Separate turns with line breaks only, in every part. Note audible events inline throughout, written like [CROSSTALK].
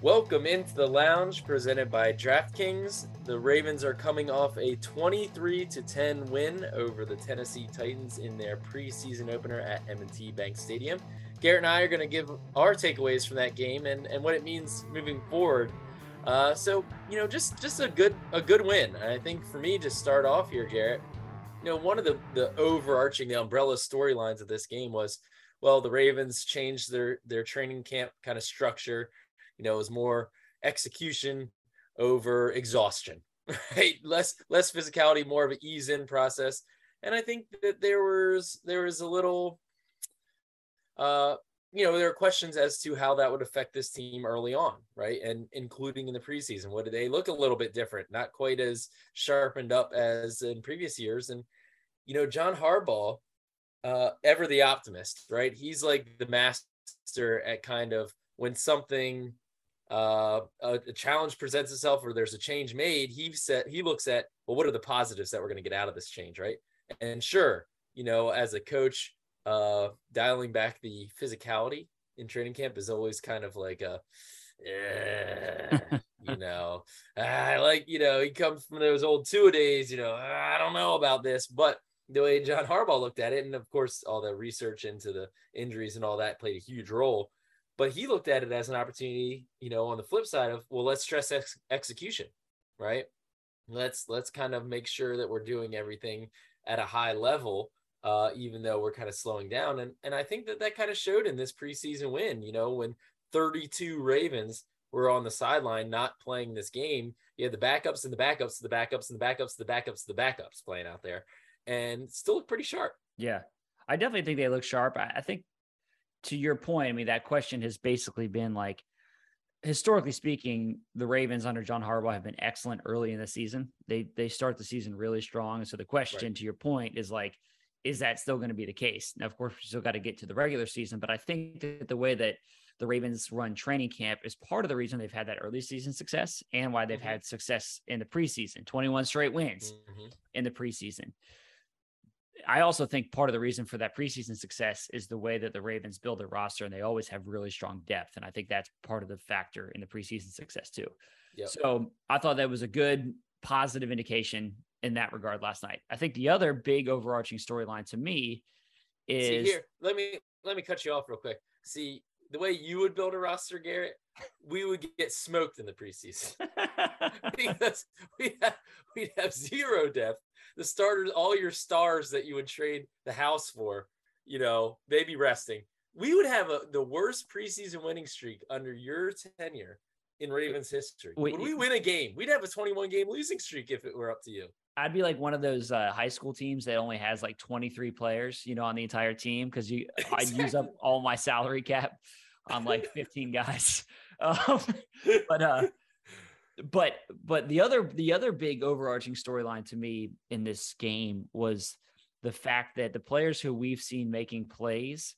Welcome into the lounge presented by DraftKings. The Ravens are coming off a 23 to 10 win over the Tennessee Titans in their preseason opener at M&T Bank Stadium. Garrett and I are going to give our takeaways from that game and, and what it means moving forward. Uh, so you know, just just a good a good win. And I think for me to start off here, Garrett, you know, one of the the overarching the umbrella storylines of this game was, well, the Ravens changed their their training camp kind of structure you know, it was more execution over exhaustion, [LAUGHS] right? Less less physicality, more of an ease in process. And I think that there was there was a little uh you know, there are questions as to how that would affect this team early on, right? And including in the preseason. What do they look a little bit different? Not quite as sharpened up as in previous years. And, you know, John Harbaugh, uh, ever the optimist, right? He's like the master at kind of when something uh, a, a, challenge presents itself or there's a change made, he said he looks at well, what are the positives that we're going to get out of this change, right? And sure, you know, as a coach, uh, dialing back the physicality in training camp is always kind of like a, yeah, you [LAUGHS] know, I like, you know, he comes from those old two days, you know, I don't know about this, but the way John Harbaugh looked at it, and of course, all the research into the injuries and all that played a huge role but he looked at it as an opportunity you know on the flip side of well let's stress ex- execution right? Let's let's kind of make sure that we're doing everything at a high level uh, even though we're kind of slowing down. And and i think that that kind of showed in this preseason win you know when 32 ravens were on the sideline not playing this game. You had the backups and the backups and the backups and the backups the backups the backups playing out there and still look pretty sharp.
Yeah I definitely think they look sharp. I, think to your point, I mean, that question has basically been like, historically speaking, the Ravens under John Harbaugh have been excellent early in the season. They they start the season really strong. And so the question, right. to your point, is like, is that still going to be the case? Now, of course, we still got to get to the regular season, but I think that the way that the Ravens run training camp is part of the reason they've had that early season success and why they've mm-hmm. had success in the preseason 21 straight wins mm-hmm. in the preseason. I also think part of the reason for that preseason success is the way that the Ravens build their roster and they always have really strong depth. And I think that's part of the factor in the preseason success too. Yep. So I thought that was a good positive indication in that regard last night. I think the other big overarching storyline to me is
See here, let me let me cut you off real quick. See, the way you would build a roster, Garrett, we would get smoked in the preseason [LAUGHS] [LAUGHS] because we have, we'd have zero depth the starters, all your stars that you would trade the house for, you know, maybe resting. We would have a, the worst preseason winning streak under your tenure in Ravens history. Wait, would we win a game? We'd have a 21 game losing streak if it were up to you.
I'd be like one of those uh, high school teams that only has like 23 players, you know, on the entire team because you exactly. [LAUGHS] I'd use up all my salary cap on like 15 guys. Um, [LAUGHS] but uh, but but the other the other big overarching storyline to me in this game was the fact that the players who we've seen making plays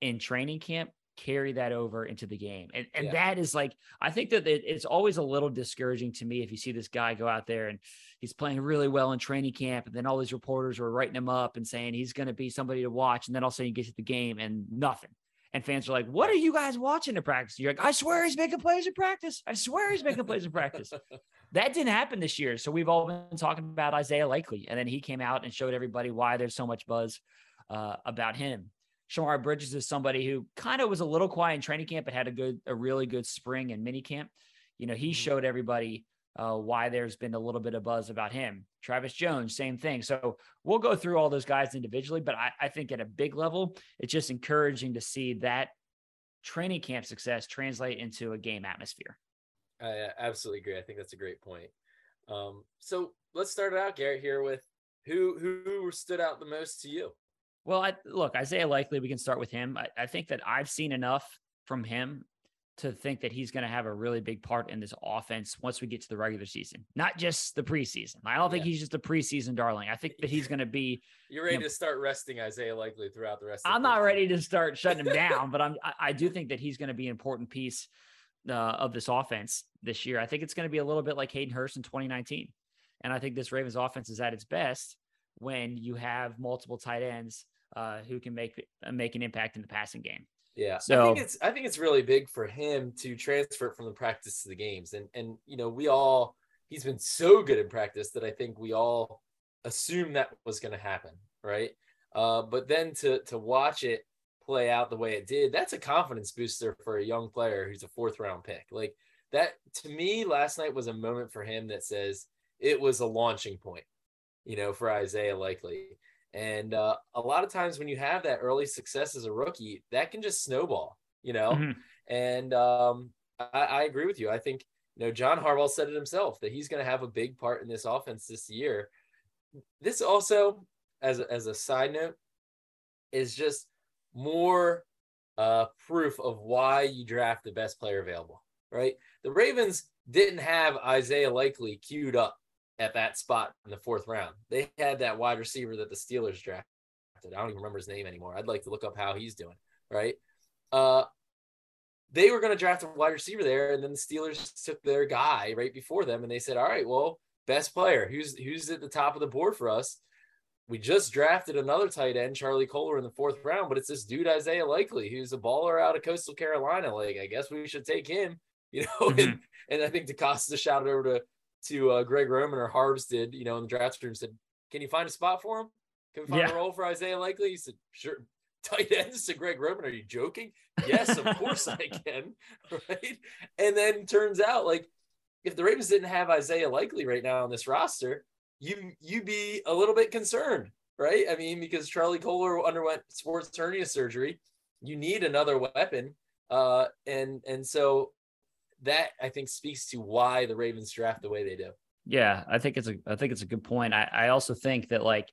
in training camp carry that over into the game. And and yeah. that is like I think that it, it's always a little discouraging to me if you see this guy go out there and he's playing really well in training camp and then all these reporters are writing him up and saying he's going to be somebody to watch and then all of a sudden you get to the game and nothing. And fans are like, "What are you guys watching in practice?" You're like, "I swear he's making plays in practice. I swear he's making plays in practice." [LAUGHS] that didn't happen this year. So we've all been talking about Isaiah Likely, and then he came out and showed everybody why there's so much buzz uh, about him. Shemar Bridges is somebody who kind of was a little quiet in training camp, but had a good, a really good spring and mini camp. You know, he mm-hmm. showed everybody uh, why there's been a little bit of buzz about him. Travis Jones, same thing. So we'll go through all those guys individually, but I, I think at a big level, it's just encouraging to see that training camp success translate into a game atmosphere.
I absolutely agree. I think that's a great point. Um, so let's start it out, Garrett, here with who who stood out the most to you.
Well, I, look, Isaiah Likely, we can start with him. I, I think that I've seen enough from him to think that he's going to have a really big part in this offense once we get to the regular season, not just the preseason. I don't think yeah. he's just a preseason darling. I think that he's going to be. [LAUGHS]
You're ready you know, to start resting Isaiah Likely throughout the rest.
I'm not ready to start shutting him down, but I'm. [LAUGHS] I, I, do think that he's going to be an important piece uh, of this offense this year. I think it's going to be a little bit like Hayden Hurst in 2019, and I think this Ravens offense is at its best when you have multiple tight ends uh, who can make make an impact in the passing game.
Yeah. So I think it's I think it's really big for him to transfer from the practice to the games. And and you know, we all he's been so good in practice that I think we all assumed that was going to happen, right? Uh, but then to to watch it play out the way it did, that's a confidence booster for a young player who's a fourth round pick. Like that to me last night was a moment for him that says it was a launching point, you know, for Isaiah Likely. And uh, a lot of times when you have that early success as a rookie, that can just snowball, you know. Mm-hmm. And um, I, I, agree with you. I think you know John Harbaugh said it himself that he's going to have a big part in this offense this year. This also, as a, as a side note, is just more uh, proof of why you draft the best player available. Right? The Ravens didn't have Isaiah Likely queued up at that spot in the fourth round. They had that wide receiver that the Steelers drafted. I don't even remember his name anymore. I'd like to look up how he's doing. Right. Uh, they were going to draft a wide receiver there, and then the Steelers took their guy right before them, and they said, "All right, well, best player, who's who's at the top of the board for us." We just drafted another tight end, Charlie Kolar, in the fourth round, but it's this dude Isaiah Likely, who's a baller out of Coastal Carolina. Like, I guess we should take him, [LAUGHS] you know. Mm-hmm. And, and I think DeCosta shouted over to to uh, Greg Roman or Harbs did, you know, in the draft room said, Can you find a spot for him? Can we find yeah. a role for Isaiah Likely? He said, Sure. [LAUGHS] Tight ends to Greg Roman. Are you joking? Yes, of course I [LAUGHS] can. [LAUGHS] Right. And then turns out like if the Ravens didn't have Isaiah Likely right now on this roster, you you'd be a little bit concerned, right? I mean, because Charlie Kolar underwent sports hernia surgery. You need another weapon. Uh, and and so that I think speaks to why the Ravens draft the way they do.
Yeah, I think it's a I think it's a good point. I, I also think that like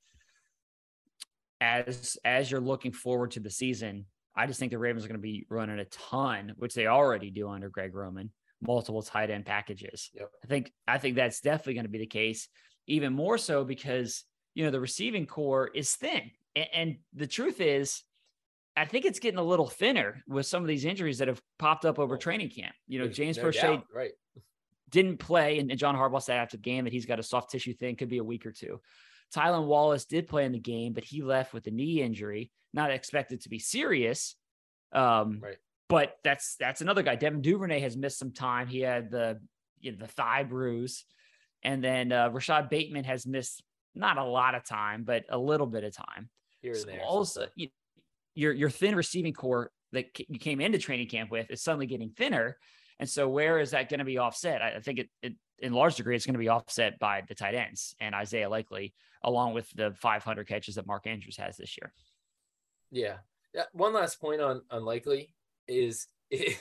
as as you're looking forward to the season, I just think the Ravens are going to be running a ton, which they already do under Greg Roman, multiple tight end packages. Yep. I think I think that's definitely going to be the case, even more so because you know the receiving corps is thin, and, and the truth is I think it's getting a little thinner with some of these injuries that have popped up over training camp. You know, James no
right.
didn't play, and John Harbaugh said after the game that he's got a soft tissue thing, could be a week or two. Tylan Wallace did play in the game, but he left with a knee injury, not expected to be serious. Um, right. But that's that's another guy. Devin Duvernay has missed some time. He had the you know, the thigh bruise, and then uh, Rashod Bateman has missed not a lot of time, but a little bit of time.
Here and so there.
Also, you, your your thin receiving corps that you came into training camp with is suddenly getting thinner. And so where is that going to be offset? I think it, it, in large degree it's going to be offset by the tight ends and Isaiah Likely, along with the 500 catches that Mark Andrews has this year.
Yeah. One last point on on Likely is [LAUGHS] it,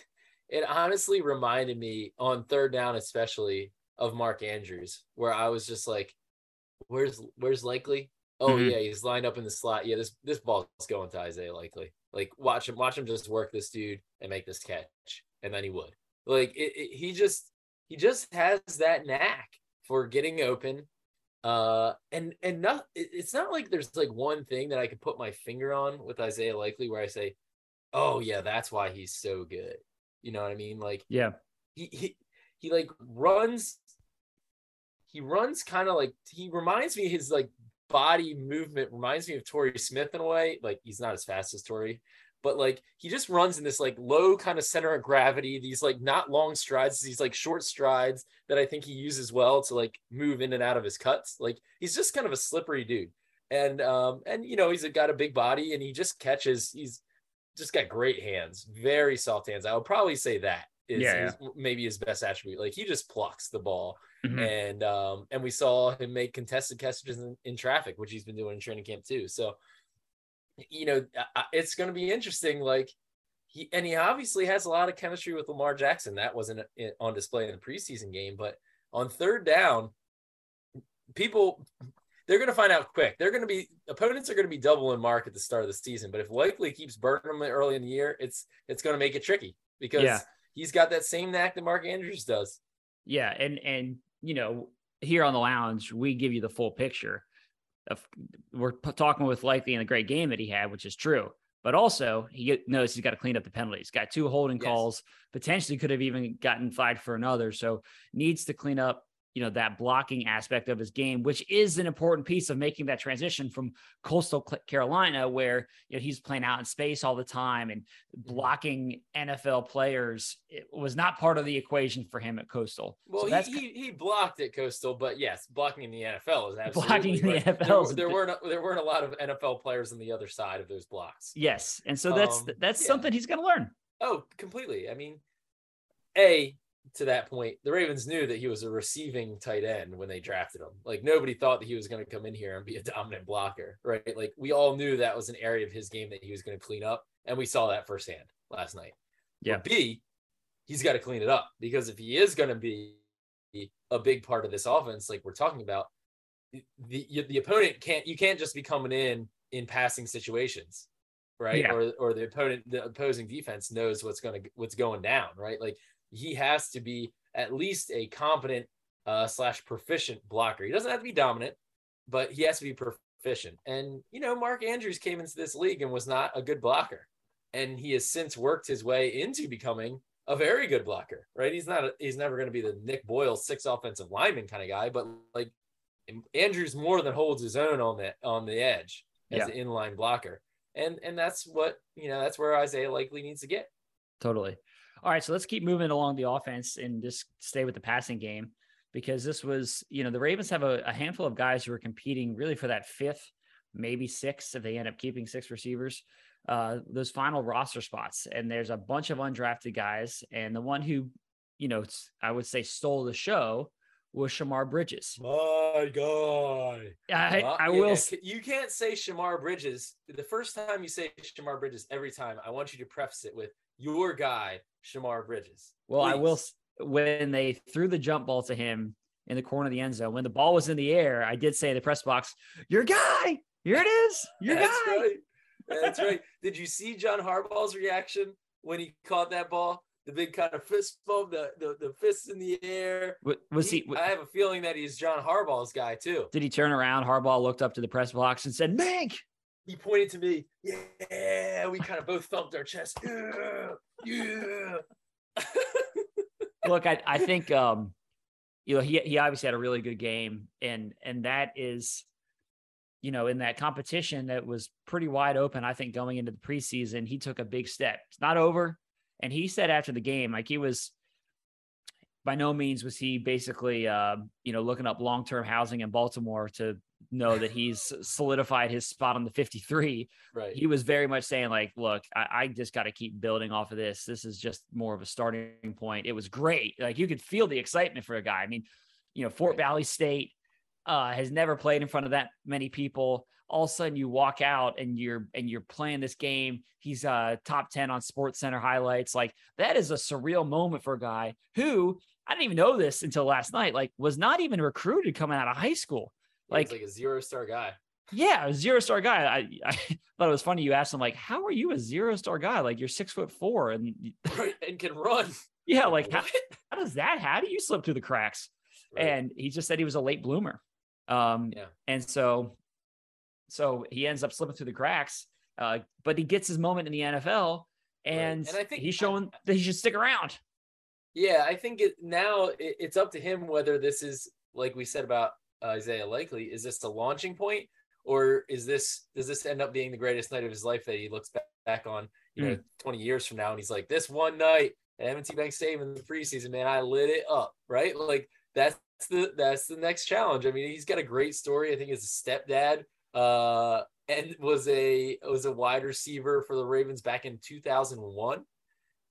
it honestly reminded me on third down, especially of Mark Andrews, where I was just like, "Where's where's Likely? Oh mm-hmm. yeah, he's lined up in the slot. Yeah, this this ball is going to Isaiah Likely. Like watch him, watch him just work this dude and make this catch, and then he would. Like it, it, he just he just has that knack for getting open. Uh, and and not it, it's not like there's like one thing that I could put my finger on with Isaiah Likely where I say, oh yeah, that's why he's so good. You know what I mean? Like
yeah,
he he he like runs. He runs kind of like he reminds me his like body movement reminds me of Torrey Smith in a way. Like he's not as fast as Torrey, but like he just runs in this like low kind of center of gravity, these like not long strides, these like short strides that I think he uses well to like move in and out of his cuts. Like he's just kind of a slippery dude. And um and you know, he's got a big body and he just catches, he's just got great hands, very soft hands. I would probably say that is,
Yeah,
is maybe his best attribute. Like he just plucks the ball
Mhm.
and um and we saw him make contested catches in, in traffic which he's been doing in training camp too so you know it's going to be interesting like he and he obviously has a lot of chemistry with lamar jackson that wasn't on display in the preseason game but on third down people they're going to find out quick they're going to be opponents are going to be doubling mark at the start of the season but if likely keeps burning them early in the year it's it's going to make it tricky because
Yeah.
he's got that same knack that mark andrews does
Yeah, and and you know, here on the lounge, we give you the full picture. Of we're talking with likely in the great game that he had, which is true. But also, he get- knows he's got to clean up the penalties. Got two holding
Yes.
calls. Potentially could have even gotten flagged for another. So needs to clean up, you know, that blocking aspect of his game, which is an important piece of making that transition from Coastal Carolina, where you know he's playing out in space all the time and
Mm-hmm.
blocking NFL players. It was not part of the equation for him at Coastal.
Well,
So
he, he he blocked at Coastal, but yes, blocking in the NFL is absolutely
Blocking in the. NFL
There, there weren't there weren't a lot of NFL players on the other side of those blocks.
Yes, and so that's
Um,
that's
yeah.
something he's going to learn.
Oh, completely. I mean, a to that point, the Ravens knew that he was a receiving tight end when they drafted him. Like nobody thought that he was going to come in here and be a [LAUGHS] dominant blocker, right? Like we all knew that was an area of his game that he was going to clean up, and we saw that firsthand last night.
Yeah.
But B, he's got to clean it up because if he is going to be a big part of this offense, like we're talking about, the the opponent can't you can't just be coming in in passing situations, right?
Yeah.
Or or the opponent the opposing defense knows what's going to what's going down, right? Like he has to be at least a competent uh, slash proficient blocker. He doesn't have to be dominant, but he has to be proficient. And you know, Mark Andrews came into this league and was not a good blocker, and he has since worked his way into becoming a very good blocker. Right? He's not. A, he's never going to be the Nick Boyle six offensive lineman kind of guy, but like Andrews more than holds his own on the on the edge as
Yeah.
an inline blocker. And and that's what you know. That's where Isaiah likely needs to get.
Totally. All right, so let's keep moving along the offense and just stay with the passing game because this was, you know, the Ravens have a, a handful of guys who are competing really for that fifth, maybe sixth if they end up keeping six receivers. Uh, those final roster spots, and there's a bunch of undrafted guys, and the one who, you know, I would say stole the show was Shemar Bridges.
My guy.
I, I will.
yeah, You can't say Shemar Bridges. The first time you say Shemar Bridges, every time, I want you to preface it with your guy, Shemar Bridges.
Well, I will. When they threw the jump ball to him in the corner of the end zone, when the ball was in the air, I did say in the press box, "Your guy, here it is, your
That's
guy."
right. That's right. Did you see John Harbaugh's reaction when he caught that ball? The big kind of fist bump, the the, the fists in the air.
Wa- Was he?
I have a feeling that he's John Harbaugh's guy too.
Did he turn around? Harbaugh looked up to the press box and said, "Mink."
He pointed to me. Yeah, we kind of both thumped our chest. Yeah, yeah. [LAUGHS]
Look, I, I think um, you know he he obviously had a really good game, and and that is, you know, in that competition that was pretty wide open. I think going into the preseason, he took a big step. It's not over, and he said after the game, like he was. By no means was he basically, uh, you know, looking up long-term housing in Baltimore to know that he's solidified his spot on the 53
right.
he was very much saying like look i, I just got to keep building off of this. This is just more of a starting point. It was great. Like you could feel the excitement for a guy. I mean you know fort
Right.
valley state uh, has never played in front of that many people. All of a sudden you walk out and you're and you're playing this game. He's uh top 10 on sports center highlights. Like that is a surreal moment for a guy who i didn't even know this until last night like was not even recruited coming out of high school
like,
like-
a zero star guy.
yeah, a zero star guy. I, I [LAUGHS] thought it was funny. You asked him like, "How are you a zero star guy? Like you're six foot four, and. [LAUGHS] [LAUGHS]
And can run.
yeah, like how, how does that? How do you slip through the cracks?"
Right.
And he just said he was a late bloomer. Um,
Yeah.
and so, so he ends up slipping through the cracks. Uh, but he gets his moment in the NFL, and,
And I think-
he's showing that he should stick around.
Yeah, I think it now it, it's up to him whether this is like we said about Isaiah Likely. Is this the launching point, or is this does this end up being the greatest night of his life that he looks back, back on, you know, 20 years from now, and he's like, this one night at M&T Bank Stadium in the preseason, man, I lit it up, right? Like that's the that's the next challenge. I mean, he's got a great story. I think his stepdad uh and was a was a wide receiver for the Ravens back in 2001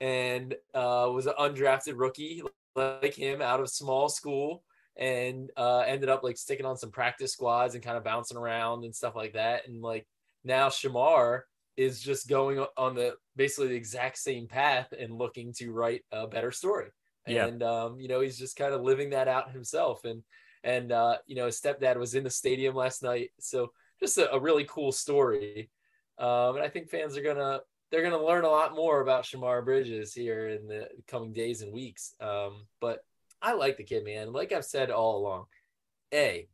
and uh was an undrafted rookie like him out of small school and uh ended up like sticking on some practice squads and kind of bouncing around and stuff like that and like now Shemar is just going on the basically the exact same path and looking to write a better story. Yeah. And um, you know, he's just kind of living that out himself. And and uh, you know, his stepdad was in the stadium last night. So just a, a really cool story. Um, and I think fans are gonna they're gonna learn a lot more about Shemar Bridges here in the coming days and weeks. Um, but I like the kid, man. Like I've said all along, a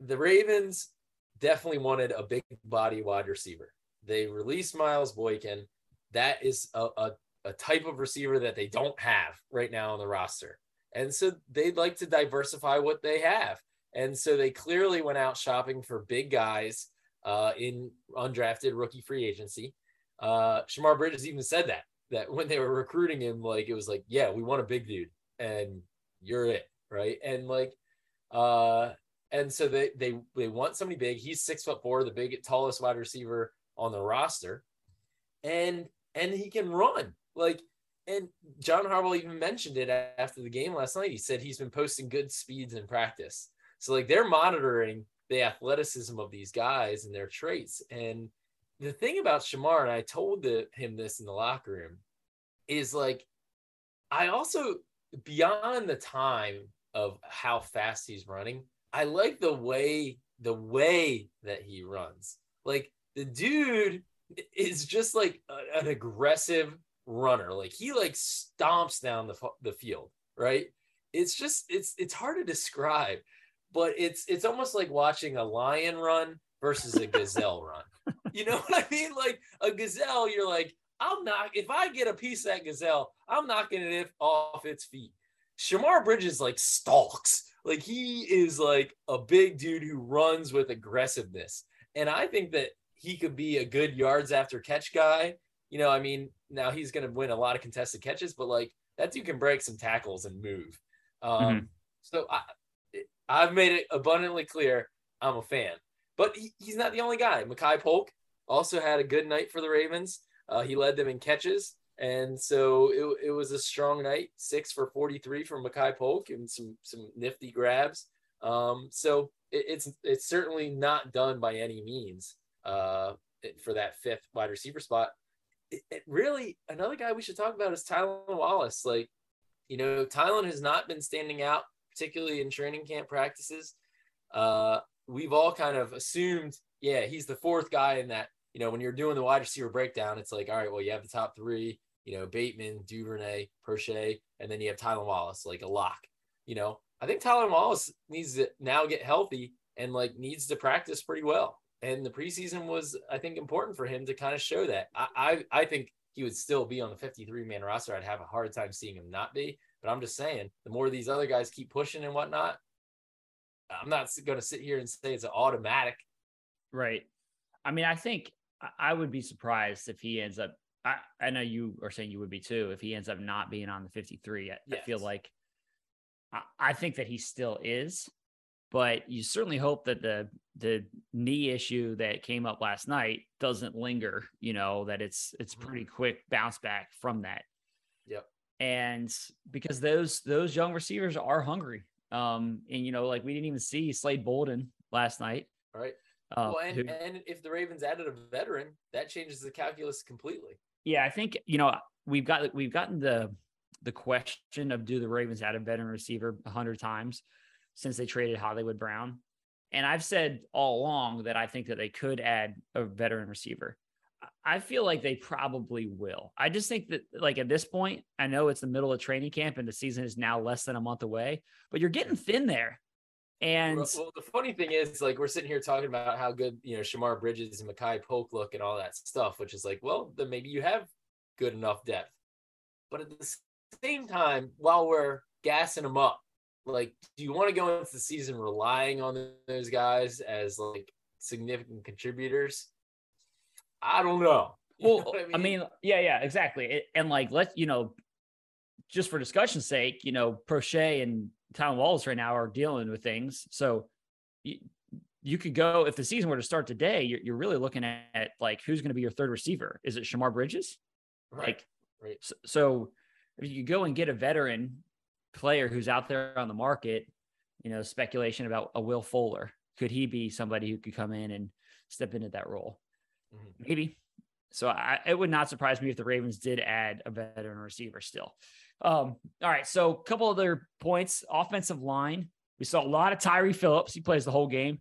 the Ravens definitely wanted a big body wide receiver. They released Miles Boykin. That is a, a, a type of receiver that they don't have right now on the roster. And so they'd like to diversify what they have. And so they clearly went out shopping for big guys uh, in undrafted rookie free agency. Uh, Shemar Bridges even said that, that when they were recruiting him, like it was like, yeah, we want a big dude and you're it. Right. And like, uh, and so they, they, they want somebody big. He's six foot four, the big, tallest wide receiver on the roster, and and he can run like. And John Harbaugh even mentioned it after the game last night. He said he's been posting good speeds in practice. So like they're monitoring the athleticism of these guys and their traits. And the thing about Shemar, and I told the, him this in the locker room, is like I also beyond the time of how fast he's running, I like the way the way that he runs. Like the dude is just like a, an aggressive runner. Like he like stomps down the the field, right? It's just it's it's hard to describe, but it's it's almost like watching a lion run versus a gazelle run. [LAUGHS] You know what I mean? Like a gazelle, you're like, I'm not if I get a piece of that gazelle, I'm knocking it off its feet. Shemar Bridges like stalks. Like he is like a big dude who runs with aggressiveness. And I think that he could be a good yards after catch guy. You know, I mean, now he's going to win a lot of contested catches, but like that dude can break some tackles and move. Um, mm-hmm. So I, I've made it abundantly clear I'm a fan, but he, he's not the only guy. Makai Polk also had a good night for the Ravens. Uh, he led them in catches. And so it, it was a strong night, six for 43 from Makai Polk and some, some nifty grabs. Um, so it, it's, it's certainly not done by any means uh, for that fifth wide receiver spot. It, it really, another guy we should talk about is Tylan Wallace. Like, you know, Tylan has not been standing out, particularly in training camp practices. Uh, we've all kind of assumed, yeah, he's the fourth guy in that. You know, when you're doing the wide receiver breakdown, it's like, all right, well, you have the top three, you know, Bateman, Duvernay, Proche, and then you have Tylan Wallace, like a lock. You know, I think Tylan Wallace needs to now get healthy and like needs to practice pretty well and the preseason was, I think, important for him to kind of show that. I, I, I think he would still be on the 53 man roster. I'd have a hard time seeing him not be. But I'm just saying, the more these other guys keep pushing and whatnot, I'm not going to sit here and say it's an automatic.
Right. I mean, I think I would be surprised if he ends up. I, I know you are saying you would be too if he ends up not being on the 53. I, yes. I feel like I, I think that he still is but you certainly hope that the the knee issue that came up last night doesn't linger you know that it's it's mm-hmm. pretty quick bounce back from that
yep
and because those those young receivers are hungry um and you know like we didn't even see slade bolden last night
right uh, well and, who, and if the ravens added a veteran that changes the calculus completely
yeah i think you know we've got we've gotten the the question of do the ravens add a veteran receiver a hundred times since they traded Hollywood Brown. And I've said all along that I think that they could add a veteran receiver. I feel like they probably will. I just think that, like, at this point, I know it's the middle of training camp and the season is now less than a month away, but you're getting thin there. And
well, the funny thing is, like, we're sitting here talking about how good, you know, Shemar Bridges and Makai Polk look and all that stuff, which is like, well, then maybe you have good enough depth. But at the same time, while we're gassing them up, like do you want to go into the season relying on those guys as like significant contributors i don't know [LAUGHS]
well, I mean? I mean? yeah, yeah, exactly. And like, let's, you know, just for discussion's sake, you know, Proche and Tylan Wallace right now are dealing with things. So you, you could go, if the season were to start today, you're, you're really looking at, at like who's going to be your third receiver. Is it Shemar Bridges?
Right.
Like,
right.
So, so if you go and get a veteran player who's out there on the market, you know, speculation about a Will Fuller. Could he be somebody who could come in and step into that role? Mm-hmm. Maybe. So I, it would not surprise me if the Ravens did add a veteran receiver still. Um, all right. So a couple other points. Offensive line. We saw a lot of Tyre Phillips. He plays the whole game,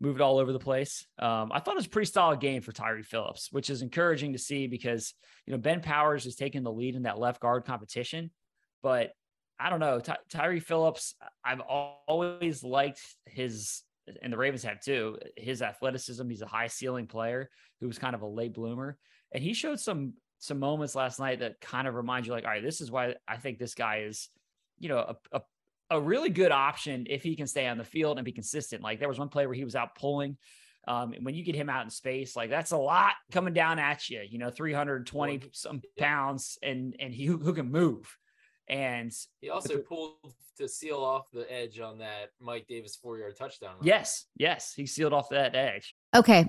moved all over the place. Um, I thought it was a pretty solid game for Tyre Phillips, which is encouraging to see because you know Ben Powers is taking the lead in that left guard competition, but I don't know. Ty- Tyre Phillips, I've always liked his, and the Ravens have too, his athleticism. He's a high ceiling player who was kind of a late bloomer. And he showed some some moments last night that kind of remind you, like, all right, this is why I think this guy is, you know, a, a, a really good option if he can stay on the field and be consistent. Like there was one play where he was out pulling. Um, when you get him out in space, like that's a lot coming down at you, you know, 320 some pounds and, and he who, who can move. And
he also pulled to seal off the edge on that Mike Davis four yard touchdown.
Run. Yes, yes, he sealed off that edge.
Okay.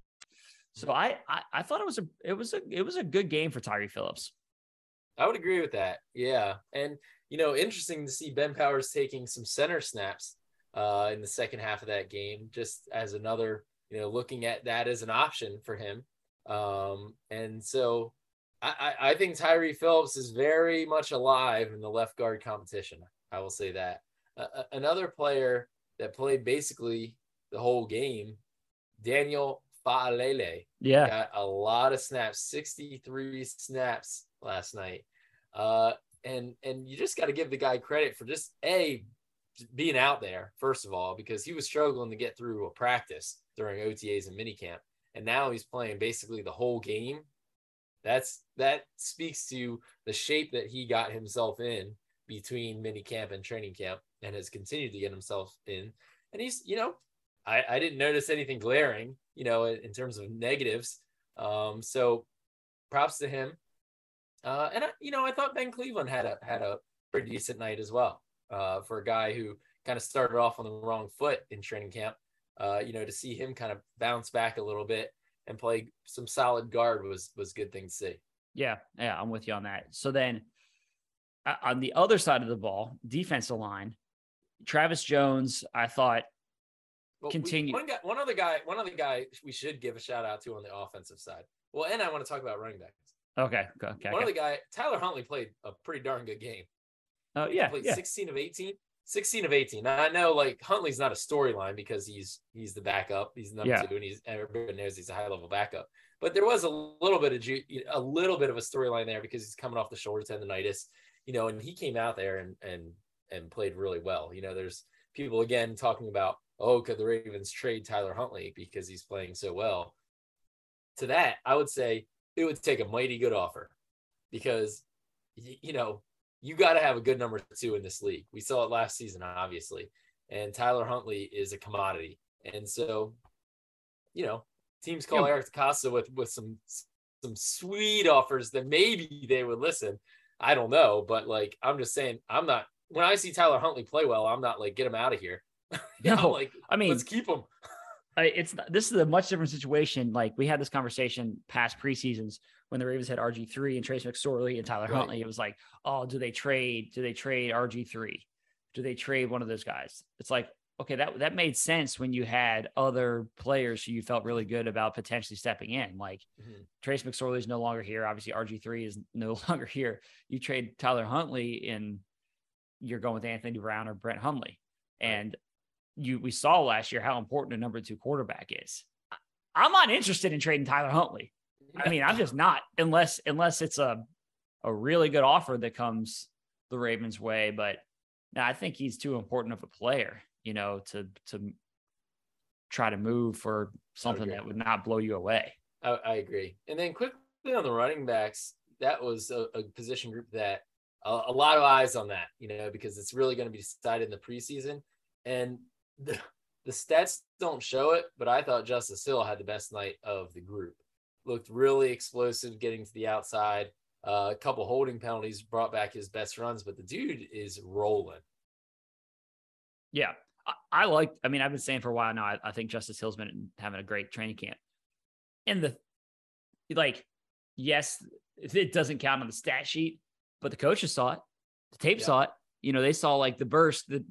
So I, I, I thought it was a it was a it was a good game for Tyre Phillips.
I would agree with that. Yeah, and you know, interesting to see Ben Powers taking some center snaps uh, in the second half of that game, just as another you know looking at that as an option for him. Um, and so I, I think Tyre Phillips is very much alive in the left guard competition. I will say that. Uh, another player that played basically the whole game, Daniel Faalele.
Yeah.
Got a lot of snaps, 63 snaps last night. Uh, and and you just got to give the guy credit for just a being out there first of all because he was struggling to get through a practice during OTAs and minicamp, and now he's playing basically the whole game. That's that speaks to the shape that he got himself in between minicamp and training camp, and has continued to get himself in. And he's you know I, I didn't notice anything glaring, you know, in, in terms of negatives. Um, so props to him. Uh, and I, you know, I thought Ben Cleveland had a had a pretty decent night as well. Uh, for a guy who kind of started off on the wrong foot in training camp. Uh, you know, to see him kind of bounce back a little bit and play some solid guard was was good thing to see.
Yeah, yeah, I'm with you on that. So then uh, on the other side of the ball, defensive line, Travis Jones, I thought well, continue.
We, one guy, one other guy, one other guy we should give a shout out to on the offensive side. Well, and I want to talk about running backs.
Okay, okay.
One okay. other guy, Tyler Huntley played a pretty darn good game.
Oh yeah,
played
yeah.
16 of 18. 16 of 18. Now, I know like Huntley's not a storyline because he's he's the backup. He's number yeah. two, and he's everybody knows he's a high level backup. But there was a little bit of a little bit of a storyline there because he's coming off the shoulder tendonitis, you know, and he came out there and and and played really well. You know, there's people again talking about oh, could the Ravens trade Tyler Huntley because he's playing so well? To that, I would say it would take a mighty good offer because, you know, you got to have a good number two in this league. We saw it last season, obviously, and Tyler Huntley is a commodity, and so you know teams call yeah. Eric DeCosta with with some some sweet offers that maybe they would listen. I don't know, but like I'm just saying, I'm not. When I see Tyler Huntley play well, I'm not like get him out of here. [LAUGHS]
no,
like
I mean,
let's keep him. [LAUGHS]
it's this is a much different situation. Like we had this conversation past preseasons when the Ravens had RG three and Trace McSorley and Tyler right. Huntley. It was like, oh, do they trade? Do they trade RG three? Do they trade one of those guys? It's like, okay, that that made sense when you had other players who you felt really good about potentially stepping in. Like mm-hmm. Trace McSorley is no longer here. Obviously, RG three is no [LAUGHS] longer here. You trade Tyler Huntley and you're going with Anthony Brown or Brett Hundley. And you we saw last year how important a number two quarterback is. I'm not interested in trading Tyler Huntley. I mean, I'm just not unless unless it's a a really good offer that comes the Ravens' way. But no, I think he's too important of a player, you know, to to try to move for something that would not blow you away.
I, I, agree. And then quickly on the running backs, that was a, a position group that a, a lot of eyes on that, you know, because it's really going to be decided in the preseason. And the, the stats don't show it, but I thought Justice Hill had the best night of the group. Looked really explosive getting to the outside. Uh, a couple holding penalties brought back his best runs, but the dude is rolling.
Yeah, I, I like. I mean, I've been saying for a while now. I, I think Justice Hill's been having a great training camp. And the like, yes, it doesn't count on the stat sheet, but the coaches saw it. The tape yeah. saw it. You know, they saw like the burst, the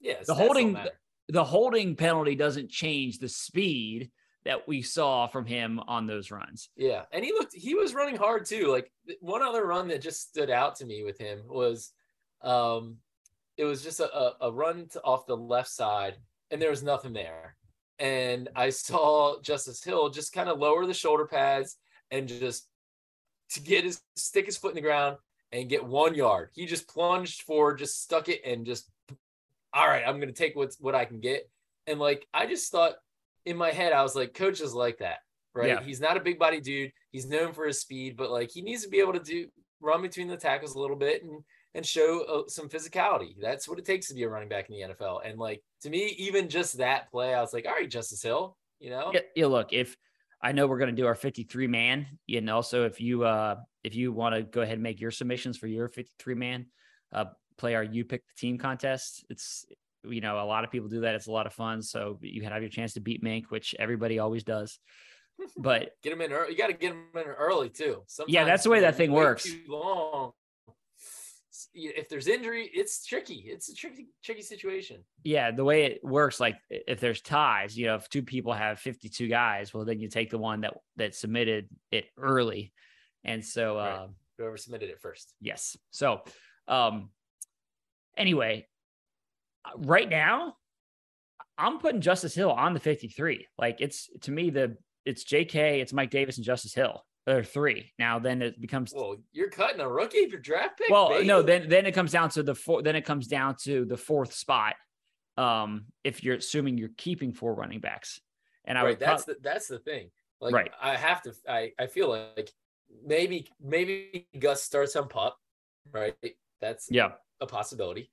yeah,
the holding the holding penalty doesn't change the speed that we saw from him on those runs.
Yeah. And he looked, he was running hard too. Like one other run that just stood out to me with him was, um, it was just a, a run to, off the left side and there was nothing there. And I saw Justice Hill just kind of lower the shoulder pads and just to get his stick his foot in the ground and get one yard. He just plunged forward, just stuck it and just all right, I'm gonna take what's what I can get. And like I just thought in my head, I was like, coach is like that, right? Yeah. He's not a big body dude. He's known for his speed, but like he needs to be able to do run between the tackles a little bit and and show uh, some physicality. That's what it takes to be a running back in the NFL. And like to me, even just that play, I was like, all right, Justice Hill, you know?
Yeah, yeah look, if I know we're going to do our 53 man, and also if you uh if you want to go ahead and make your submissions for your 53 man, uh play our you pick the team contest. It's you know a lot of people do that. It's a lot of fun. So you have your chance to beat Mink, which everybody always does. But [LAUGHS]
get them in early. You got to get them in early too.
Sometimes yeah, that's the way that thing works.
Too long. If there's injury, it's tricky. It's a tricky, tricky situation.
Yeah, the way it works, like if there's ties, you know, if two people have 52 guys, well, then you take the one that that submitted it early, and so right. um,
whoever submitted it first.
Yes. So, um, Anyway, right now, I'm putting Justice Hill on the 53. Like it's to me the it's JK, it's Mike Davis and Justice Hill. There are three. Now then it becomes
well, you're cutting a rookie for draft pick.
Well, baby. no, then then it comes down to the four then it comes down to the fourth spot. Um, if you're assuming you're keeping four running backs. And I
right,
would
that's the that's the thing. Like right. I have to I, I feel like maybe maybe Gus starts on pup, right? That's
yeah
a possibility.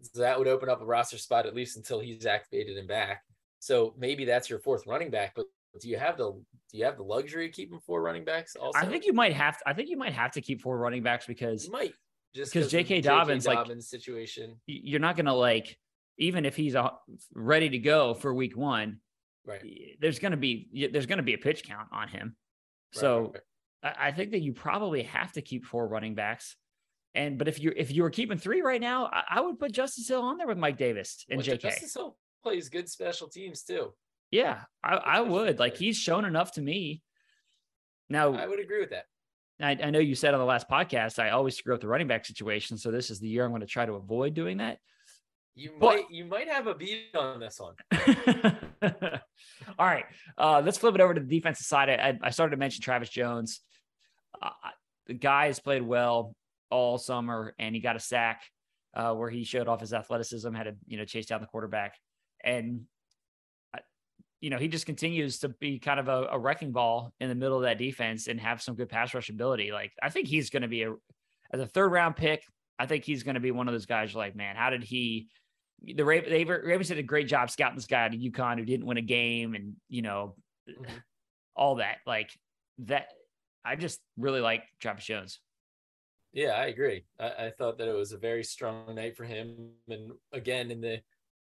So that would open up a roster spot at least until he's activated and back. So maybe that's your fourth running back, but do you have the do you have the luxury of keeping four running backs also?
I think you might have to, I think you might have to keep four running backs because
you might
just because J.K. Dobbins,
like Dobbins situation.
You're not gonna like even if he's uh, ready to go for week one,
right?
There's gonna be there's gonna be a pitch count on him. So right, right. I think that you probably have to keep four running backs. And but if you if you were keeping three right now, I, I would put Justice Hill on there with Mike Davis and well, JK.
Justice Hill plays good special teams too.
Yeah, I, I would like he's shown enough to me. Now
I would agree with that.
I, I know you said on the last podcast I always screw up the running back situation, so this is the year I'm going to try to avoid doing that.
You but, might you might have a beat on this one. [LAUGHS]
All right, uh, let's flip it over to the defensive side. I, I started to mention Travis Jones. Uh, the guy has played well all summer, and he got a sack uh, where he showed off his athleticism, had to you know chase down the quarterback, and you know he just continues to be kind of a, a, wrecking ball in the middle of that defense and have some good pass rush ability. Like I think he's going to be a as a third round pick. I think he's going to be one of those guys. Like, man, how did he? The Ravens, they Ravens did a great job scouting this guy out of UConn who didn't win a game, and you know, mm-hmm. all that. Like that, I just really like Travis Jones.
Yeah, I agree. I, I, thought that it was a very strong night for him, and again in the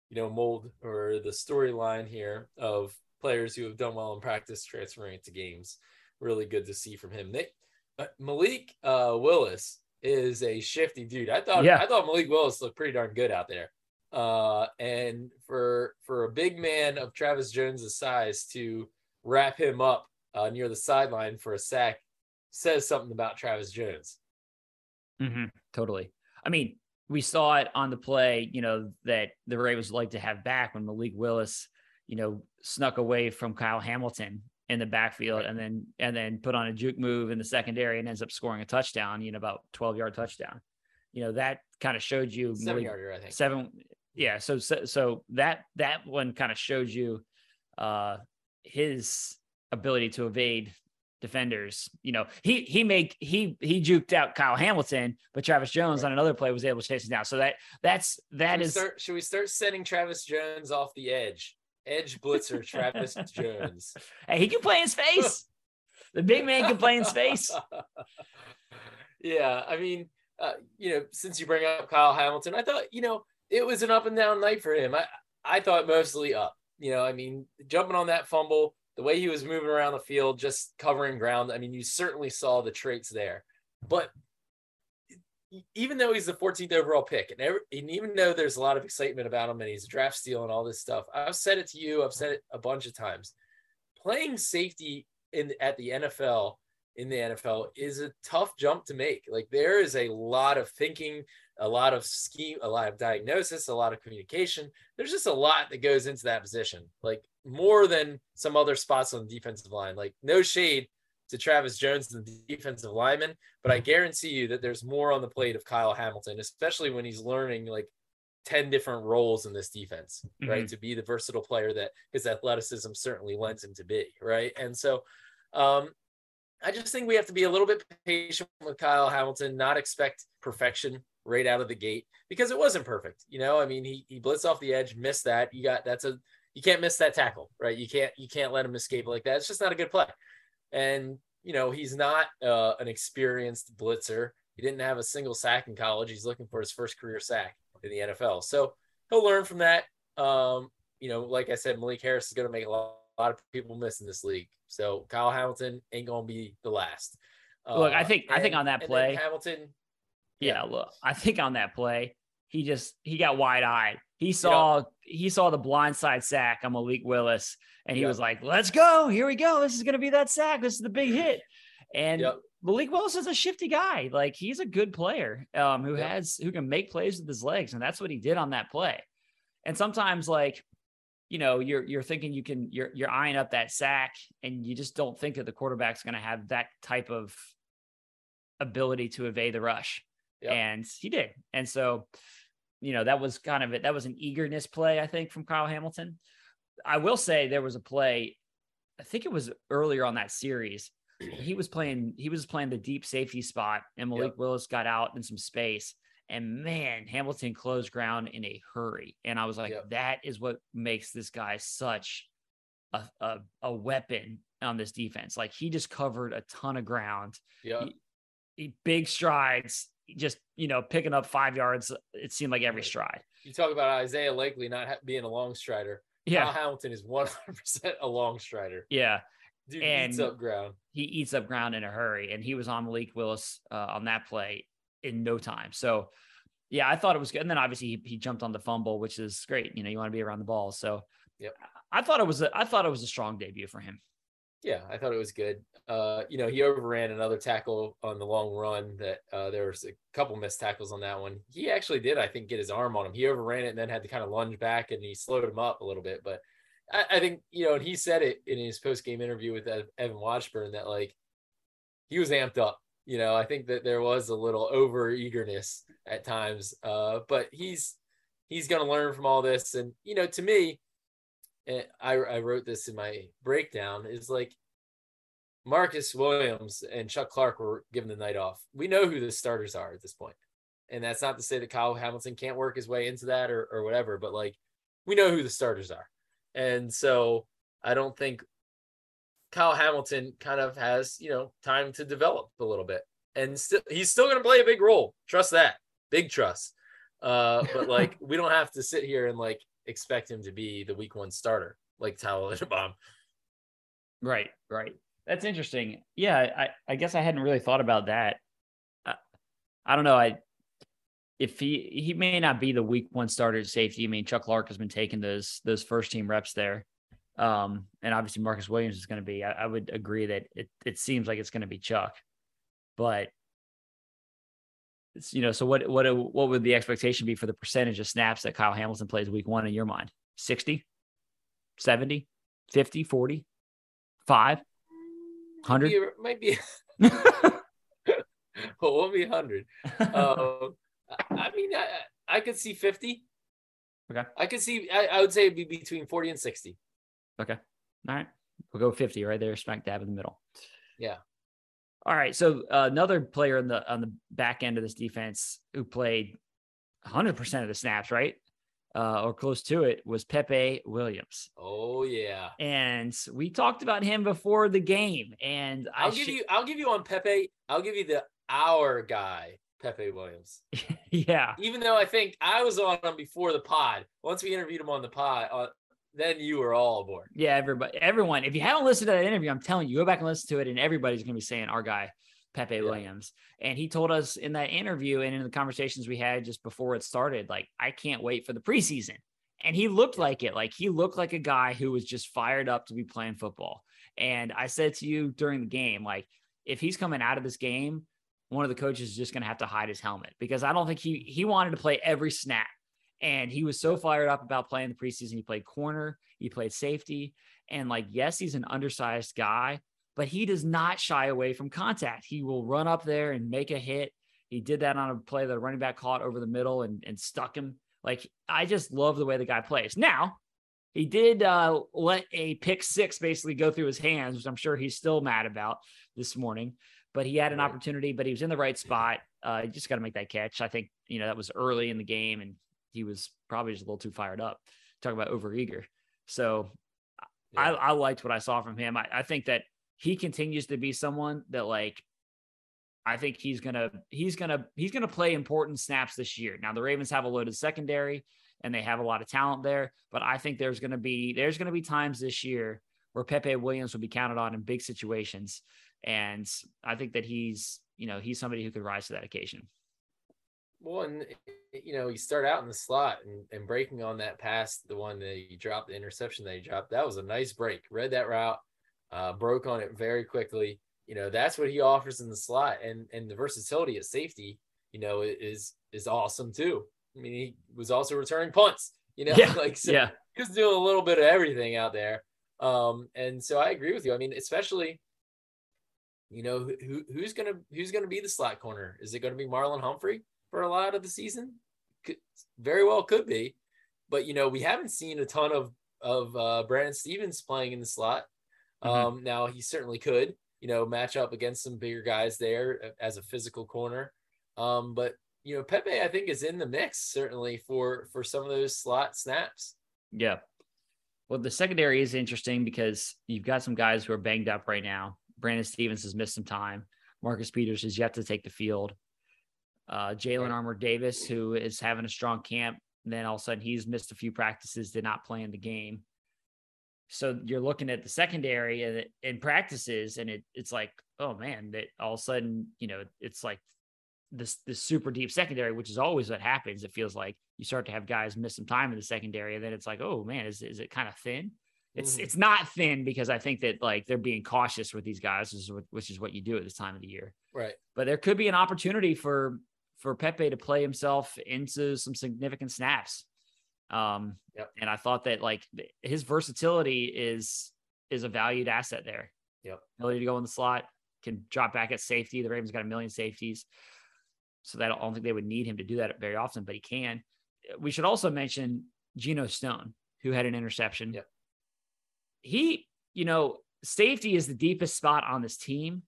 you know mold or the storyline here of players who have done well in practice transferring it to games. Really good to see from him. They, uh, Malik uh, Willis is a shifty dude. I thought yeah. I thought Malik Willis looked pretty darn good out there. Uh, and for for a big man of Travis Jones's size to wrap him up uh, near the sideline for a sack says something about Travis Jones.
Mm-hmm, totally. I mean, we saw it on the play, you know, that the Ravens like to have back when Malik Willis, you know, snuck away from Kyle Hamilton in the backfield and then and then put on a juke move in the secondary and ends up scoring a touchdown, you know, about 12 yard touchdown. You know, that kind of showed you
seven Malik, yarder, I think.
Seven. Yeah. So, so, so that, that one kind of shows you uh his ability to evade defenders. You know, he he made he he juked out Kyle Hamilton, but Travis Jones right. on another play was able to chase him down. So that that's that
should
is.
We start, should we start setting Travis Jones off the edge? Edge blitzer Travis [LAUGHS] Jones.
Hey, he can play in space. the big man can play in space. [LAUGHS]
yeah, I mean, uh, you know, since you bring up Kyle Hamilton, I thought you know it was an up and down night for him. I I thought mostly up. You know, I mean, jumping on that fumble the way he was moving around the field, just covering ground. I mean, you certainly saw the traits there. But even though he's the 14th overall pick, and, every, and even though there's a lot of excitement about him and he's a draft steal and all this stuff, I've said it to you, I've said it a bunch of times. Playing safety in at the NFL in the NFL is a tough jump to make. Like there is a lot of thinking, a lot of scheme, a lot of diagnosis, a lot of communication. There's just a lot that goes into that position. Like more than some other spots on the defensive line. Like no shade to Travis Jones, and the defensive lineman, but I guarantee you that there's more on the plate of Kyle Hamilton, especially when he's learning like 10 different roles in this defense, mm-hmm. right? To be the versatile player that his athleticism certainly lends him to be, right? And so um, I just think we have to be a little bit patient with Kyle Hamilton, not expect perfection right out of the gate because it wasn't perfect. You know, I mean, he he blitzed off the edge, missed that. You got that's a you can't miss that tackle, right? You can't you can't let him escape like that. It's just not a good play. And you know he's not uh, an experienced blitzer. He didn't have a single sack in college. He's looking for his first career sack in the NFL. So he'll learn from that. Um, you know, like I said, Malik Harris is going to make a lot, lot, of people missing this league. So Kyle Hamilton ain't to be the last.
Uh, look, I think and, I think on that play,
Hamilton.
Yeah, yeah, look, I think on that play, he just he got wide eyed. He saw yep. he saw the blindside sack on Malik Willis, and he yep. was like, "Let's go! Here we go! This is to be that sack. This is the big hit." And yep. Malik Willis is a shifty guy. Like he's a good player um, who has who can make plays with his legs, and that's what he did on that play. And sometimes, like you know, you're you're thinking you can you're you're eyeing up that sack, and you just don't think that the quarterback's going to have that type of ability to evade the rush. And he did. And so you know, that was kind of it. That was an eagerness play, I think, from Kyle Hamilton. I will say there was a play, I think it was earlier on that series. He was playing, he was playing the deep safety spot, and Malik yep. Willis got out in some space. And man, Hamilton closed ground in a hurry. And I was like, yep. that is what makes this guy such a, a, a, weapon on this defense. Like he just covered a ton of ground.
Yeah.
big strides, just you know picking up five yards. It seemed like every stride.
You talk about Isaiah Likely not being a long strider. Yeah, Kyle Hamilton is one hundred percent a long strider.
Yeah,
dude and eats up ground.
He eats up ground in a hurry, and he was on Malik Willis uh, on that play in no time. So, yeah, I thought it was good. And then obviously he, he jumped on the fumble, which is great. You know, you want to be around the ball. So,
yep.
I thought it was a, I thought it was a strong debut for him.
Yeah, I thought it was good. Uh, you know, he overran another tackle on the long run that uh, there was a couple missed tackles on that one. He actually did, I think, get his arm on him. He overran it and then had to kind of lunge back and he slowed him up a little bit. But I, I think, you know, and he said it in his post game interview with Evan Washburn that like he was amped up. You know, I think that there was a little over eagerness at times. Uh, but he's he's going to learn from all this. And, you know, to me, I, I wrote this in my breakdown is like Marcus Williams and Chuck Clark were given the night off. We know who the starters are at this point. And that's not to say that Kyle Hamilton can't work his way into that or, or whatever, but like we know who the starters are. And so I don't think Kyle Hamilton kind of has, you know, time to develop a little bit. And still he's still gonna play a big role. Trust that. Big trust. Uh, but [LAUGHS] like we don't have to sit here and like expect him to be the week one starter like Tyler Linderbaum.
Right, right. That's interesting. Yeah, I, I guess I hadn't really thought about that. I, I don't know. I if he he may not be the week one starter at safety. I mean, Chuck Clark has been taking those those first team reps there. Um, and obviously Marcus Williams is going to be. I, I, would agree that it it seems like it's going to be Chuck, but it's, you know, so what what what would the expectation be for the percentage of snaps that Kyle Hamilton plays week one in your mind? 60, 70, 50, 40, 5, 100?
Might be. Might be [LAUGHS] well, won't be 100. [LAUGHS] Um, I mean, I, I could see 50.
Okay.
I could see, I, I would say it'd be between 40 and 60.
Okay. All right. We'll go 50 right there, smack dab in the middle.
Yeah.
All right. So uh, another player in the on the back end of this defense who played 100% of the snaps, right? Uh, or close to it was Pepe Williams.
Oh yeah.
And we talked about him before the game. And
I'll give sh- you I'll give you on Pepe. I'll give you the our guy, Pepe Williams. [LAUGHS]
yeah.
Even though I think I was on him before the pod. Once we interviewed him on the pod, uh, then you were all aboard.
Yeah, everybody, everyone. If you haven't listened to that interview, I'm telling you, go back and listen to it, and everybody's going to be saying our guy, Pepe yeah. Williams. And he told us in that interview and in the conversations we had just before it started, like, I can't wait for the preseason. And he looked like it. Like he looked like a guy who was just fired up to be playing football. And I said to you during the game, like, if he's coming out of this game, one of the coaches is just going to have to hide his helmet because I don't think he he wanted to play every snap. And he was so fired up about playing the preseason. He played corner, he played safety. And like, yes, he's an undersized guy, but he does not shy away from contact. He will run up there and make a hit. He did that on a play that a running back caught over the middle and, and stuck him. Like, I just love the way the guy plays. Now, he did uh, let a pick six basically go through his hands, which I'm sure he's still mad about this morning. But he had an opportunity, but he was in the right spot. Uh, just got to make that catch. I think you know that was early in the game, and he was probably just a little too fired up. Talk about overeager. So yeah. I, I liked what I saw from him. I, I think that he continues to be someone that like I think he's gonna he's gonna he's gonna play important snaps this year. Now the Ravens have a loaded secondary and they have a lot of talent there, but I think there's gonna be there's gonna be times this year where Pepe Williams will be counted on in big situations, and I think that he's you know he's somebody who could rise to that occasion.
Well, and you know, you start out in the slot and, and breaking on that pass, the one that you dropped, the interception that you dropped, that was a nice break. Read that route, uh, broke on it very quickly. You know, that's what he offers in the slot, and and the versatility at safety, you know, is is awesome too. I mean, he was also returning punts. You know,
yeah. [LAUGHS]
like so
yeah,
he was doing a little bit of everything out there. Um, and so I agree with you. I mean, especially, you know, who who's gonna who's gonna be the slot corner? Is it gonna be Marlon Humphrey? For a lot of the season. Could, very well could be, but you know we haven't seen a ton of of uh, Brandon Stephens playing in the slot. Mm-hmm. Um, now he certainly could, you know, match up against some bigger guys there uh, as a physical corner. Um, but you know, Pepe I think is in the mix certainly for for some of those slot snaps.
Yeah. Well, the secondary is interesting because you've got some guys who are banged up right now. Brandon Stephens has missed some time. Marcus Peters has yet to take the field uh, Jalyn Armour Davis, who is having a strong camp. And then all of a sudden he's missed a few practices, did not play in the game. So you're looking at the secondary and in practices, and it, it's like, oh man, that all of a sudden, you know, it's like this this super deep secondary, which is always what happens. It feels like you start to have guys miss some time in the secondary, and then it's like, oh man, is is it kind of thin? It's mm-hmm. it's not thin because I think that like they're being cautious with these guys, which is, what, which is what you do at this time of the year.
Right.
But there could be an opportunity for for Pepe to play himself into some significant snaps. Um, yep. and I thought that like his versatility is is a valued asset there.
Yep.
Ability to go in the slot, can drop back at safety. The Ravens got a million safeties. So that I don't think they would need him to do that very often, but he can. We should also mention Geno Stone, who had an interception.
Yep.
He, you know, safety is the deepest spot on this team,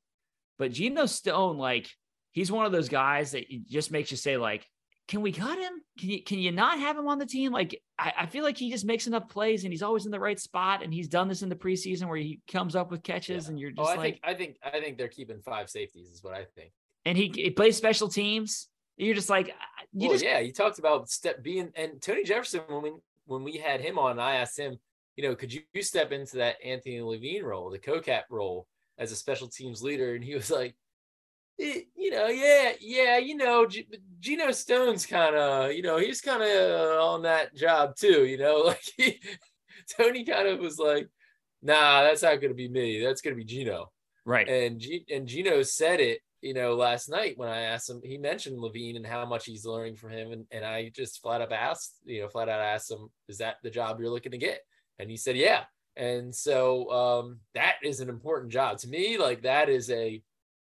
but Geno Stone, like he's one of those guys that just makes you say like, can we cut him? Can you can you not have him on the team? Like I, I, feel like he just makes enough plays and he's always in the right spot. And he's done this in the preseason where he comes up with catches yeah. and you're oh, just oh,
I
like
think, I think I think they're keeping five safeties is what I think.
And he, he plays special teams. You're just like
you well, just, yeah, You talked about step being and Tony Jefferson when we when we had him on, I asked him, you know, could you step into that Anthony Levine role, the co-cap role as a special teams leader? And he was like, you know, yeah, yeah, you know, G- Geno Stone's kind of, you know, he's kind of on that job too, you know, [LAUGHS] like he, Tony kind of was like, nah, that's not going to be me. That's going to be Geno.
Right.
And G- and Geno said it, you know, last night when I asked him, he mentioned Levine and how much he's learning from him. And, and I just flat up asked, you know, flat out asked him, is that the job you're looking to get? And he said, yeah. And so um, that is an important job to me. Like that is a,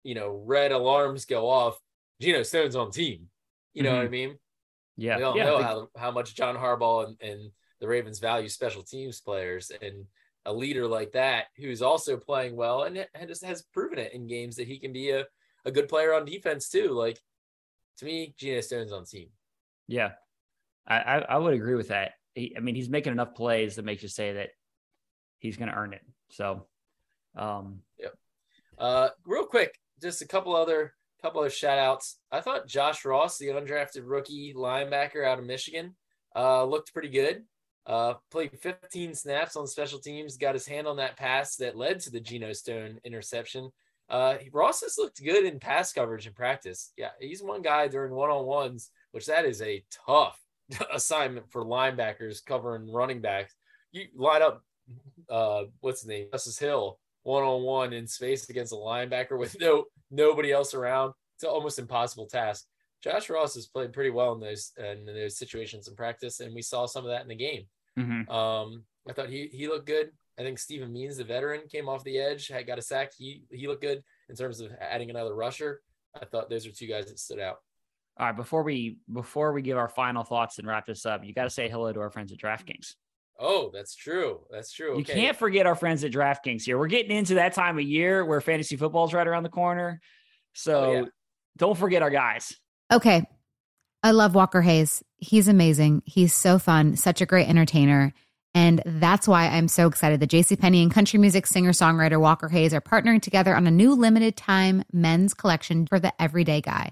you know, red alarms go off. Geno Stone's on team. You know mm-hmm. what I mean?
Yeah.
We all
yeah,
know how, how much John Harbaugh and, and the Ravens value special teams players and a leader like that who's also playing well and has, has proven it in games that he can be a, a good player on defense too. Like to me, Geno Stone's on team.
Yeah. I, I, I would agree with that. He, I mean, he's making enough plays that makes you say that he's going to earn it. So, um,
yeah. Uh, real quick, just a couple other couple other shout outs. I thought Josh Ross, the undrafted rookie linebacker out of Michigan, uh, looked pretty good. Uh, played 15 snaps on special teams, got his hand on that pass that led to the Geno Stone interception. Uh, Ross has looked good in pass coverage in practice. Yeah, he's one guy during one on ones, which that is a tough [LAUGHS] assignment for linebackers covering running backs. You line up, uh, what's his name, Justice Hill, one on one in space against a linebacker with no nobody else around. It's an almost impossible task. Josh Ross has played pretty well in those in those situations in practice, and we saw some of that in the game.
Mm-hmm.
Um, I thought he he looked good. I think Steven Means, the veteran, came off the edge, had got a sack. He he looked good in terms of adding another rusher. I thought those are two guys that stood out.
All right, before we before we give our final thoughts and wrap this up, you got to say hello to our friends at DraftKings.
Oh, that's true. That's true.
You can't forget our friends at DraftKings here. We're getting into that time of year where fantasy football is right around the corner. Oh, so oh, yeah. don't forget our guys.
Okay. I love Walker Hayes. He's amazing. He's so fun, such a great entertainer. And that's why I'm so excited that JCPenney and country music singer songwriter Walker Hayes are partnering together on a new limited time men's collection for the everyday guy.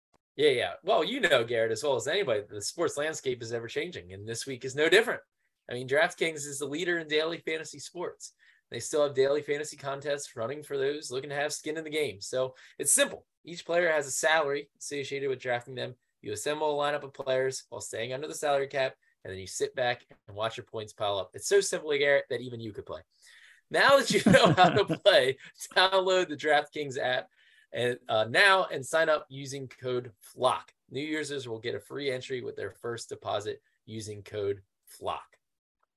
Yeah, yeah. Well, you know, Garrett, as well as anybody, the sports landscape is ever changing, and this week is no different. I mean, DraftKings is the leader in daily fantasy sports. They still have daily fantasy contests running for those looking to have skin in the game. So it's simple. Each player has a salary associated with drafting them. You assemble a lineup of players while staying under the salary cap, and then you sit back and watch your points pile up. It's so simple, Garrett, that even you could play. Now that you know how to [LAUGHS] play, download the DraftKings app and uh, now and sign up using code FLOCK. New users will get a free entry with their first deposit using code FLOCK.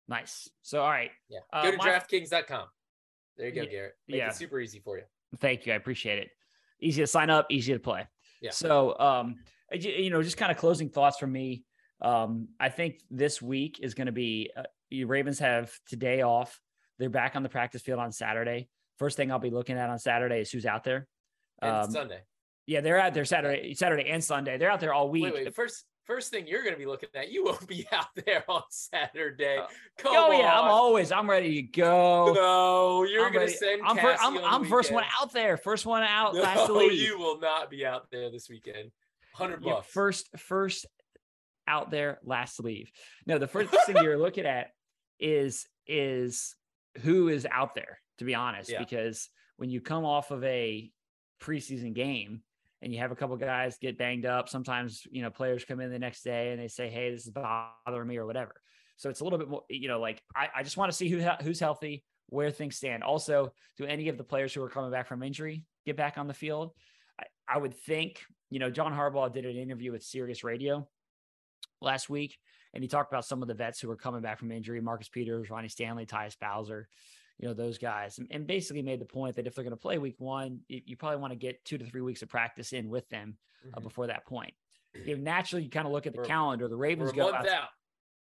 Nice. So, all right.
Yeah. Uh, go to my... DraftKings.com. There you go, Garrett. Make
yeah.
it super easy for you.
Thank you. I appreciate it. Easy to sign up, easy to play. Yeah. So, um, you know, just kind of closing thoughts from me. Um, I think this week is going to be uh, Ravens have today off. They're back on the practice field on Saturday. First thing I'll be looking at on Saturday is who's out there.
Um, Sunday.
Yeah, they're out there Saturday, Saturday and Sunday. They're out there all week.
Wait, wait. First, first thing you're going to be looking at. You won't be [LAUGHS] out there on Saturday.
Uh,
Come
oh
on.
yeah, I'm always I'm ready to go.
No, you're going to send.
I'm, fir-
Cassie
I'm, I'm first one out there. First one out.
No,
last to leave. [LAUGHS]
you will not be out there this weekend. Hundred
You're
bucks.
first first out there, last to leave. No, the first thing you're looking at is is who is out there. To be honest, [LAUGHS]
Yeah.
because when you come off of a preseason game and you have a couple guys get banged up, sometimes you know players come in the next day and they say, "Hey, this is bothering me" or whatever. So it's a little bit more, you know, like I, I just want to see who who's healthy, where things stand. Also, do any of the players who are coming back from injury get back on the field? I, I would think, you know, John Harbaugh did an interview with Sirius Radio last week, and he talked about some of the vets who were coming back from injury Marcus Peters, Ronnie Stanley, Tyus Bowser, you know, those guys, and, and basically made the point that if they're going to play week one, you, you probably want to get two to three weeks of practice in with them uh,
Mhm.
before that point. You know, naturally, you kind of look at the
We're-
calendar. The Ravens go out
out.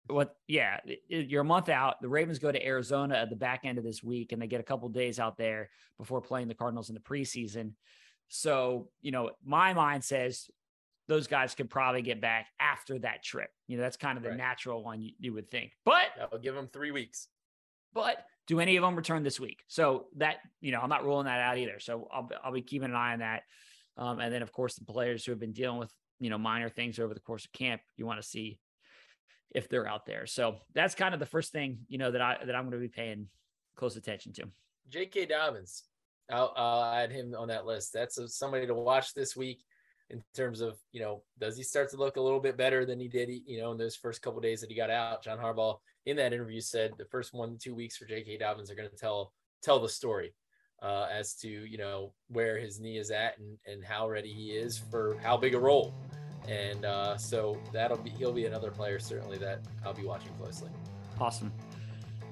what yeah you're a month out the ravens go to arizona at the back end of this week and they get a couple days out there before playing the cardinals in the preseason so you know my mind says those guys could probably get back after that trip you know that's kind of the
Right.
natural one you, you would think but
I'll give them three weeks.
but do any of them return this week? So that you know, I'm not ruling that out either. So I'll I'll be keeping an eye on that. Um, and then of course the players who have been dealing with you know minor things over the course of camp, you want to see if they're out there. So that's kind of the first thing you know that I that I'm going to be paying close attention to.
J.K. Dobbins. I'll, I'll add him on that list. That's a, somebody to watch this week in terms of, you know, does he start to look a little bit better than he did, you know, in those first couple days that he got out? John Harbaugh in that interview said the first one, two weeks for J.K. Dobbins are going to tell, tell the story uh, as to, you know, where his knee is at and, and how ready he is for how big a role. And uh, so that'll be, he'll be another player certainly that I'll be watching closely.
Awesome.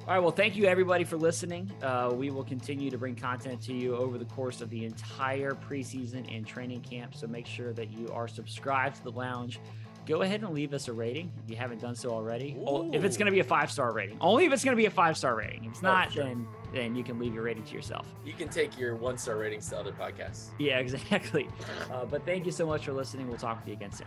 All right. Well, thank you everybody for listening. Uh, we will continue to bring content to you over the course of the entire preseason and training camp. So make sure that you are subscribed to the lounge. Go ahead and leave us a rating if you haven't done so already. O- If it's going to be a five star rating, only if it's going to be a five star rating. If it's
Oh,
not,
sure.
then then you can leave your rating to yourself.
You can take your one star ratings to other podcasts.
Yeah, [LAUGHS] exactly. Uh, but thank you so much for listening. We'll talk with you again soon.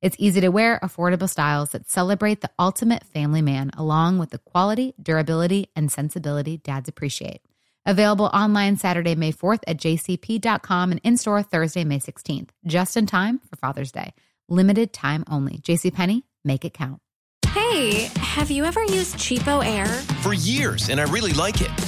It's easy to wear, affordable styles that celebrate the ultimate family man, along with the quality, durability, and sensibility dads appreciate. Available online Saturday, May 4th at jcp.com and in store Thursday, May 16th, just in time for Father's Day. Limited time only. JCPenney, make it count.
Hey, have you ever used Cheapo Air?
For years, and I really like it.